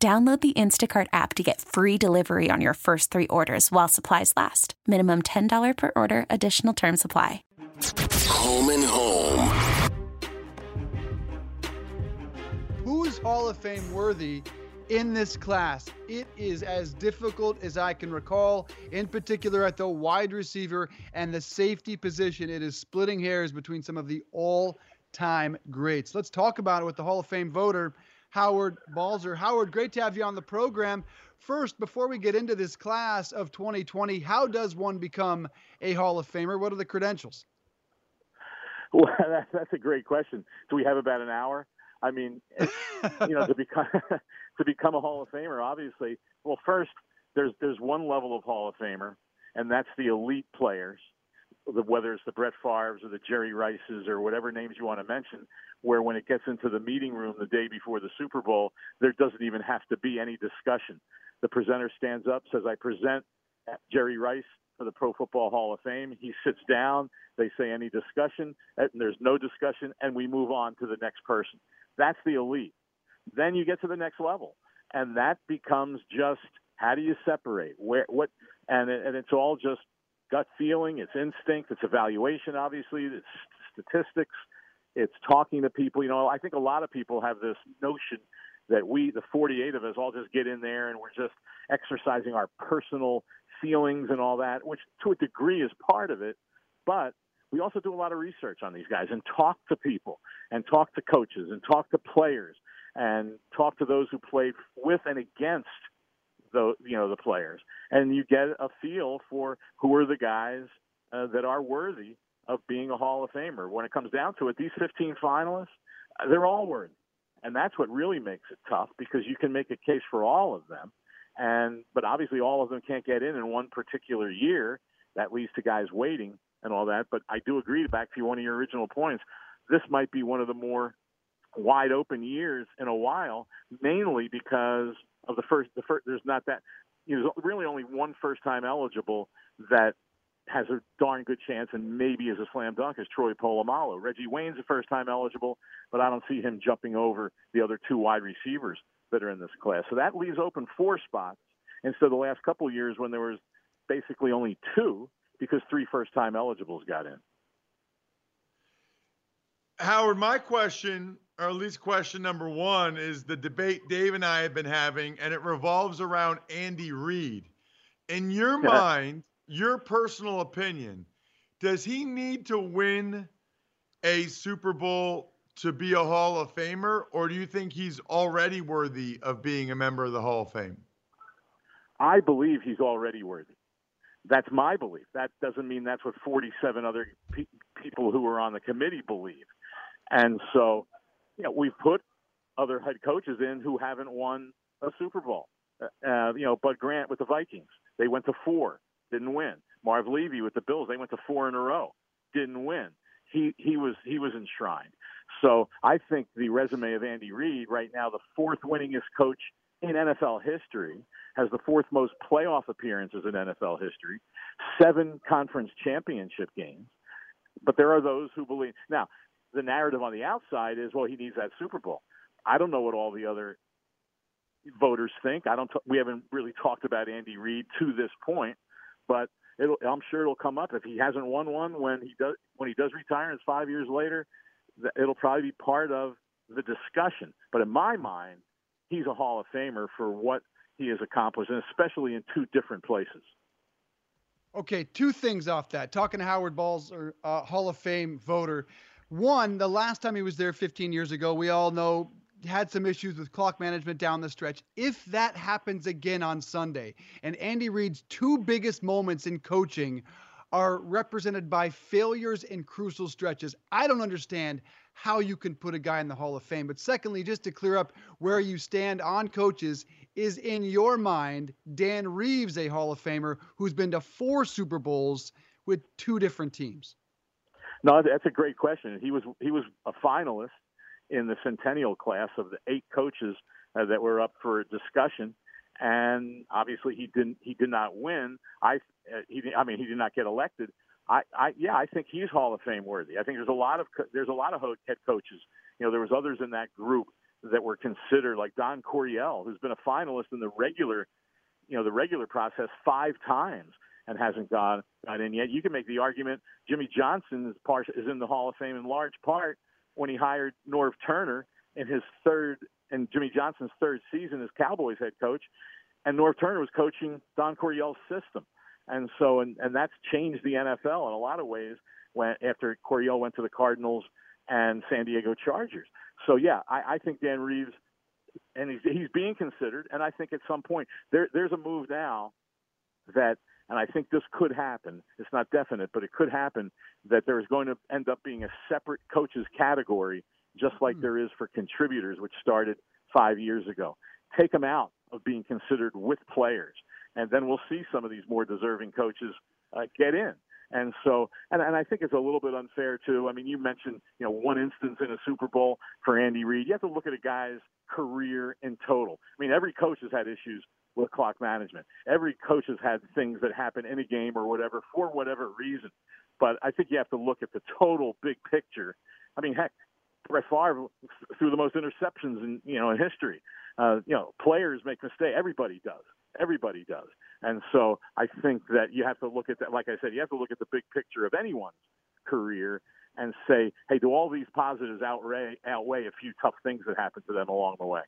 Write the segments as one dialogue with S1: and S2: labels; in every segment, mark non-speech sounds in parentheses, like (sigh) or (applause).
S1: Download the Instacart app to get free delivery on your first three orders while supplies last. Minimum $10 per order, additional term supply.
S2: Home and home.
S3: Who's Hall of Fame worthy in this class? It is as difficult as I can recall, in particular at the wide receiver and the safety position. It is splitting hairs between some of the all time greats. Let's talk about it with the Hall of Fame voter. Howard Balzer. Howard, great to have you on the program. First, before we get into this class of 2020, how does one become a Hall of Famer? What are the credentials?
S4: Well, (laughs) that's a great question. Do we have about an hour? I mean, you know, to (laughs) become (laughs) to become a Hall of Famer, obviously. Well, first, there's there's one level of Hall of Famer, and that's the elite players whether it's the Brett Favre's or the Jerry Rices or whatever names you want to mention, where when it gets into the meeting room the day before the Super Bowl, there doesn't even have to be any discussion. The presenter stands up, says, I present Jerry Rice for the Pro Football Hall of Fame. He sits down, they say any discussion, and there's no discussion, and we move on to the next person. That's the elite. Then you get to the next level, and that becomes just how do you separate where what and and it's all just gut feeling, it's instinct, it's evaluation, obviously, it's statistics, it's talking to people. You know, I think a lot of people have this notion that we, the 48 of us, all just get in there and we're just exercising our personal feelings and all that, which to a degree is part of it. But we also do a lot of research on these guys and talk to people and talk to coaches and talk to players and talk to those who played with and against the you know the players, and you get a feel for who are the guys uh, that are worthy of being a Hall of Famer. When it comes down to it, these 15 finalists, uh, they're all worthy, and that's what really makes it tough because you can make a case for all of them, and but obviously all of them can't get in in one particular year. That leads to guys waiting and all that. But I do agree. Back to one of your original points, this might be one of the more wide open years in a while, mainly because of the first. The first there's not that. You know, there's really only one first time eligible that has a darn good chance and maybe is a slam dunk is Troy Polamalu. Reggie Wayne's a first time eligible, but I don't see him jumping over the other two wide receivers that are in this class. So that leaves open four spots instead of the last couple of years when there was basically only two because three first time eligibles got in.
S5: Howard, my question or at least question number one, is the debate Dave and I have been having, and it revolves around Andy Reid. In your yeah. mind, your personal opinion, does he need to win a Super Bowl to be a Hall of Famer, or do you think he's already worthy of being a member of the Hall of Fame?
S4: I believe he's already worthy. That's my belief. That doesn't mean that's what 47 other pe- people who are on the committee believe. And so you know, we've put other head coaches in who haven't won a Super Bowl. Uh, uh, you know, Bud Grant with the Vikings, they went to four, didn't win. Marv Levy with the Bills, they went to four in a row, didn't win. He he was he was enshrined. So I think the resume of Andy Reid right now, the fourth winningest coach in NFL history, has the fourth most playoff appearances in NFL history, seven conference championship games. But there are those who believe now the narrative on the outside is, well, he needs that Super Bowl. I don't know what all the other voters think. I don't. T- we haven't really talked about Andy Reid to this point, but I'm sure it'll come up if he hasn't won one when he does when he does retire. It's five years later. It'll probably be part of the discussion. But in my mind, he's a Hall of Famer for what he has accomplished, and especially in two different places.
S3: Okay, two things off that. Talking to Howard Balzer uh, Hall of Fame voter, one, the last time he was there 15 years ago, we all know had some issues with clock management down the stretch. If that happens again on Sunday, and Andy Reid's two biggest moments in coaching are represented by failures in crucial stretches, I don't understand how you can put a guy in the Hall of Fame. But secondly, just to clear up where you stand on coaches, is in your mind Dan Reeves a Hall of Famer who's been to four Super Bowls with two different teams?
S4: No, that's a great question. He was he was a finalist in the centennial class of the eight coaches uh, that were up for discussion, and obviously he didn't he did not win. I uh, he I mean he did not get elected. I, I yeah I think he's Hall of Fame worthy. I think there's a lot of there's a lot of head coaches. You know there was others in that group that were considered like Don Coryell, who's been a finalist in the regular you know the regular process five times and hasn't gone got in yet. You can make the argument Jimmy Johnson is part is in the Hall of Fame in large part when he hired Norv Turner in his third and Jimmy Johnson's third season as Cowboys head coach, and Norv Turner was coaching Don Coryell's system, and so and and that's changed the NFL in a lot of ways. When after Coryell went to the Cardinals and San Diego Chargers, so yeah, I, I think Dan Reeves, and he's he's being considered, and I think at some point there there's a move now that and I think this could happen. It's not definite, but it could happen that there is going to end up being a separate coaches category, just like mm. there is for contributors, which started five years ago. Take them out of being considered with players, and then we'll see some of these more deserving coaches uh, get in. And so, and, and I think it's a little bit unfair too. I mean, you mentioned, you know, one instance in a Super Bowl for Andy Reid. You have to look at a guy's career in total. I mean, every coach has had issues with clock management. Every coach has had things that happen in a game or whatever for whatever reason. But I think you have to look at the total big picture. I mean, heck, Brett Favre threw the most interceptions in you know in history. Uh, you know, players make mistakes. Everybody does. Everybody does. And so I think that you have to look at that. Like I said, you have to look at the big picture of anyone's career and say, hey, do all these positives outweigh outweigh a few tough things that happen to them along the way?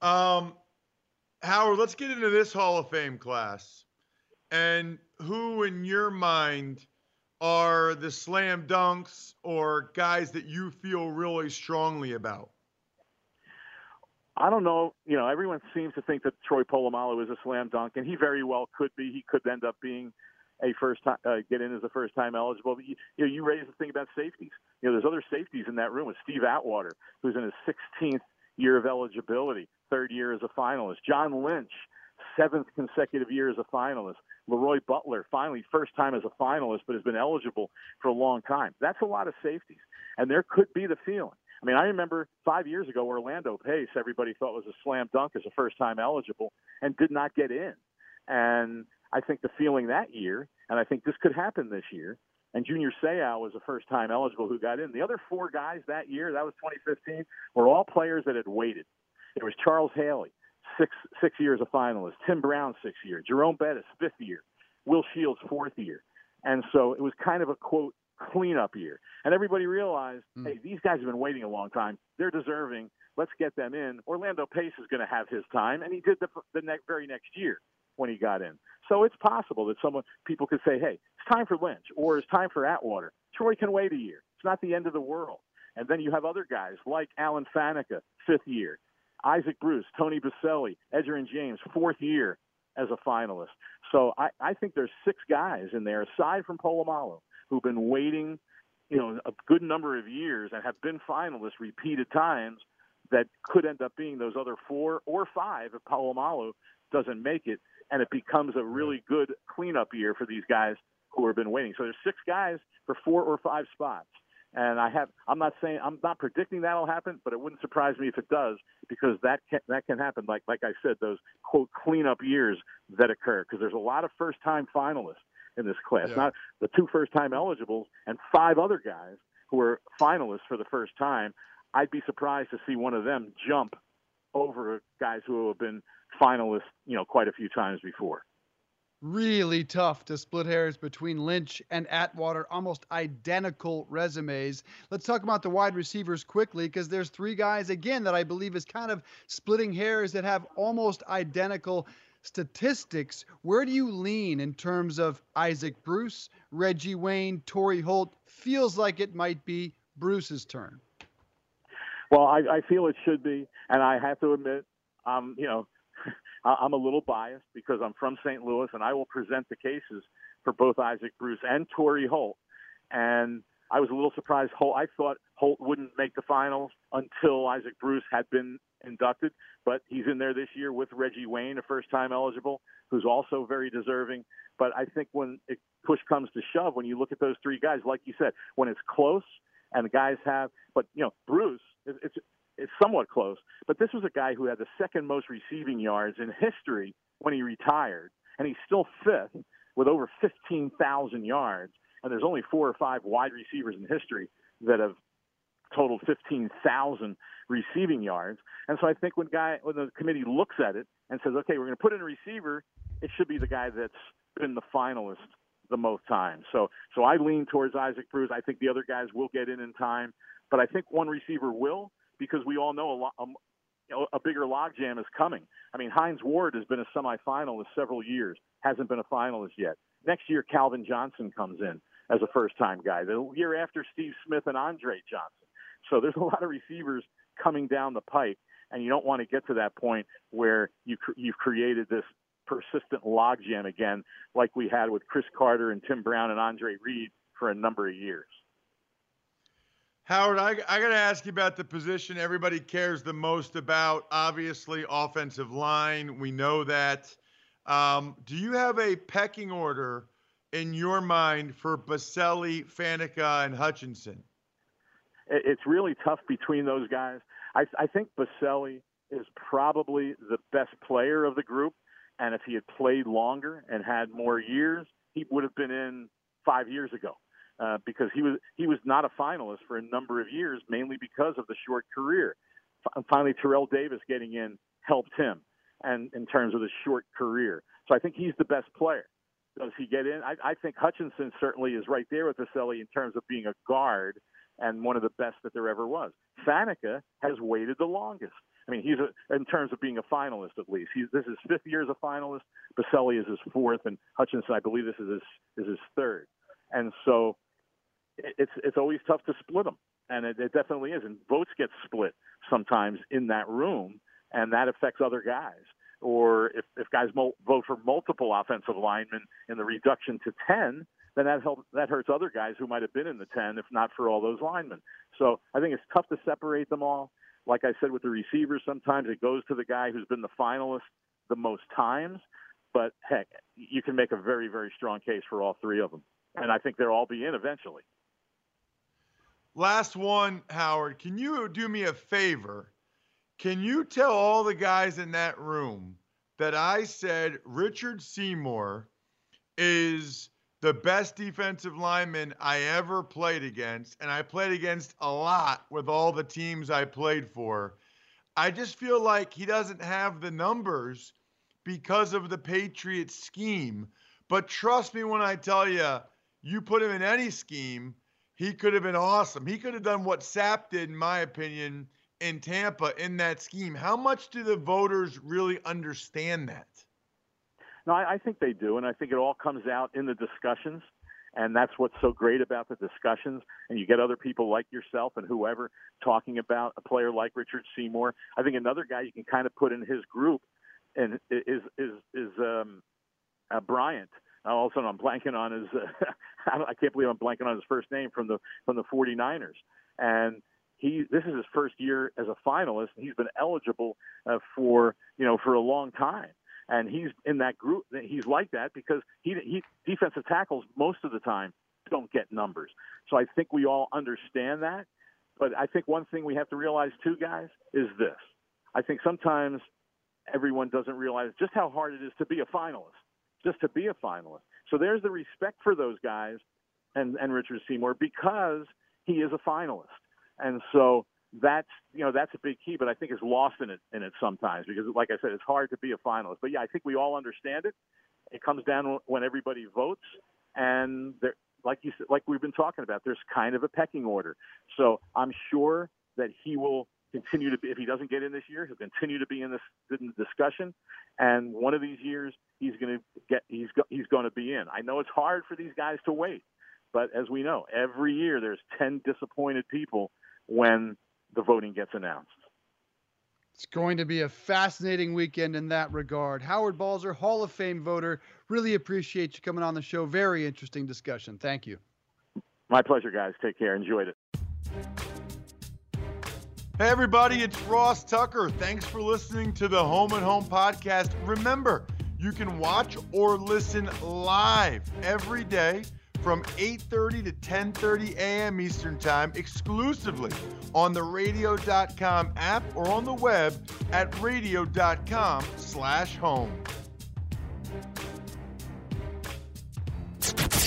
S5: Um, Howard, let's get into this Hall of Fame class. And who, in your mind, are the slam dunks or guys that you feel really strongly about?
S4: I don't know. You know, everyone seems to think that Troy Polamalu is a slam dunk, and he very well could be. He could end up being a first time uh, get in as a first time eligible. But you, you know, you raised the thing about safeties. You know, there's other safeties in that room with Steve Atwater, who's in his 16th year of eligibility third year as a finalist. John Lynch, seventh consecutive year as a finalist. Leroy Butler, finally first time as a finalist, but has been eligible for a long time. That's a lot of safeties, and there could be the feeling. I mean, I remember five years ago, Orlando Pace, everybody thought was a slam dunk as a first time eligible, and did not get in. And I think the feeling that year, and I think this could happen this year, and Junior Seau was the first time eligible who got in. The other four guys that year, that was 2015, were all players that had waited. There was Charles Haley, six six years a finalist. Tim Brown, six year. Jerome Bettis, fifth year. Will Shields, fourth year. And so it was kind of a quote cleanup year. And everybody realized, mm. hey, these guys have been waiting a long time. They're deserving. Let's get them in. Orlando Pace is going to have his time, and he did the, the ne- very next year when he got in. So it's possible that someone people could say, hey, it's time for Lynch or it's time for Atwater. Troy can wait a year. It's not the end of the world. And then you have other guys like Alan Faneca, fifth year. Isaac Bruce, Tony Boselli, Edgerrin James, fourth year as a finalist. So I, I think there's six guys in there, aside from Polamalu, who've been waiting, you know, a good number of years and have been finalists repeated times that could end up being those other four or five if Polamalu doesn't make it, and it becomes a really good cleanup year for these guys who have been waiting. So there's six guys for four or five spots. And I have, I'm not saying, I'm not predicting that'll happen, but it wouldn't surprise me if it does, because that can, that can happen. Like, like I said, those quote cleanup years that occur, because there's a lot of first time finalists in this class, yeah. not the two first time eligibles and five other guys who are finalists for the first time. I'd be surprised to see one of them jump over guys who have been finalists, you know, quite a few times before
S3: really tough to split hairs between Lynch and Atwater, almost identical resumes. Let's talk about the wide receivers quickly because there's three guys again that I believe is kind of splitting hairs that have almost identical statistics. Where do you lean in terms of Isaac Bruce, Reggie Wayne, Torry Holt? Feels like it might be Bruce's turn.
S4: Well, I, I feel it should be, and I have to admit, um, you know, I'm a little biased because I'm from St. Louis, and I will present the cases for both Isaac Bruce and Torry Holt. And I was a little surprised. Holt, I thought Holt wouldn't make the finals until Isaac Bruce had been inducted, but he's in there this year with Reggie Wayne, a first-time eligible, who's also very deserving. But I think when it, push comes to shove, when you look at those three guys, like you said, when it's close and the guys have, but you know, Bruce, it's it's somewhat close, but this was a guy who had the second most receiving yards in history when he retired, and he's still fifth with over 15,000 yards. And there's only four or five wide receivers in history that have totaled 15,000 receiving yards. And so I think when guy when the committee looks at it and says, okay, we're going to put in a receiver, it should be the guy that's been the finalist the most times. So so I lean towards Isaac Bruce. I think the other guys will get in in time, but I think one receiver will because we all know a lot. Um, you know, a bigger logjam is coming. I mean, Hines Ward has been a semifinalist several years, hasn't been a finalist yet. Next year, Calvin Johnson comes in as a first-time guy. The year after, Steve Smith and Andre Johnson. So there's a lot of receivers coming down the pike, and you don't want to get to that point where you you've created this persistent logjam again, like we had with Cris Carter and Tim Brown and Andre Reed for a number of years.
S5: Howard, I, I got to ask you about the position everybody cares the most about. Obviously, offensive line. We know that. Um, do you have a pecking order in your mind for Boselli, Faneca, and Hutchinson?
S4: It's really tough between those guys. I, I think Boselli is probably the best player of the group, and if he had played longer and had more years, he would have been in five years ago. Uh, because he was he was not a finalist for a number of years, mainly because of the short career. F- finally, Terrell Davis getting in helped him, and in terms of the short career, so I think he's the best player. Does he get in? I, I think Hutchinson certainly is right there with Boselli in terms of being a guard and one of the best that there ever was. Faneca has waited the longest. I mean, he's a, in terms of being a finalist at least. He's this is fifth year as a finalist. Boselli is his fourth, and Hutchinson, I believe, this is his is his third. And so, it's it's always tough to split them, and it, it definitely is. And votes get split sometimes in that room, and that affects other guys. Or if if guys mo- vote for multiple offensive linemen in the reduction to ten, then that helps that hurts other guys who might have been in the 10 if not for all those linemen. So I think it's tough to separate them all. Like I said with the receivers, sometimes it goes to the guy who's been the finalist the most times. But heck, you can make a very very strong case for all three of them, and I think they'll all be in eventually.
S5: Last one, Howard. Can you do me a favor? Can you tell all the guys in that room that I said Richard Seymour is the best defensive lineman I ever played against, and I played against a lot with all the teams I played for. I just feel like he doesn't have the numbers because of the Patriots scheme. But trust me when I tell you, you put him in any scheme, he could have been awesome. He could have done what Sapp did, in my opinion, in Tampa in that scheme. How much do the voters really understand that?
S4: No, I, I think they do, and I think it all comes out in the discussions, and that's what's so great about the discussions. And you get other people like yourself and whoever talking about a player like Richard Seymour. I think another guy you can kind of put in his group, and is is is um, uh, Bryant. All of a sudden, I'm blanking on his. Uh, (laughs) I can't believe I'm blanking on his first name from the from the 49ers, and he this is his first year as a finalist and he's been eligible uh, for you know for a long time and he's in that group. He's like that because he, he defensive tackles most of the time don't get numbers. So I think we all understand that. But I think one thing we have to realize too, guys, is this. I think sometimes everyone doesn't realize just how hard it is to be a finalist, just to be a finalist. So there's the respect for those guys and, and Richard Seymour because he is a finalist. And so that's you know that's a big key, but I think it's lost in it in it sometimes because, like I said, it's hard to be a finalist. But yeah, I think we all understand it. It comes down when everybody votes, and there, like you said, like we've been talking about, there's kind of a pecking order. So I'm sure that he will continue to be. If he doesn't get in this year, he'll continue to be in this in the discussion. And one of these years, he's going to get. He's go, he's going to be in. I know it's hard for these guys to wait, but as we know, every year there's ten disappointed people when the voting gets announced.
S3: It's going to be a fascinating weekend in that regard. Howard Balzer, Hall of Fame voter, really appreciate you coming on the show. Very interesting discussion. Thank you.
S4: My pleasure, guys. Take care. Enjoyed it.
S5: Hey, everybody, it's Ross Tucker. Thanks for listening to the Home and Home podcast. Remember, you can watch or listen live every day from 8:30 to 10:30 a.m. Eastern Time exclusively on the radio.com app or on the web at radio.com/home.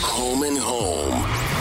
S2: Home and Home.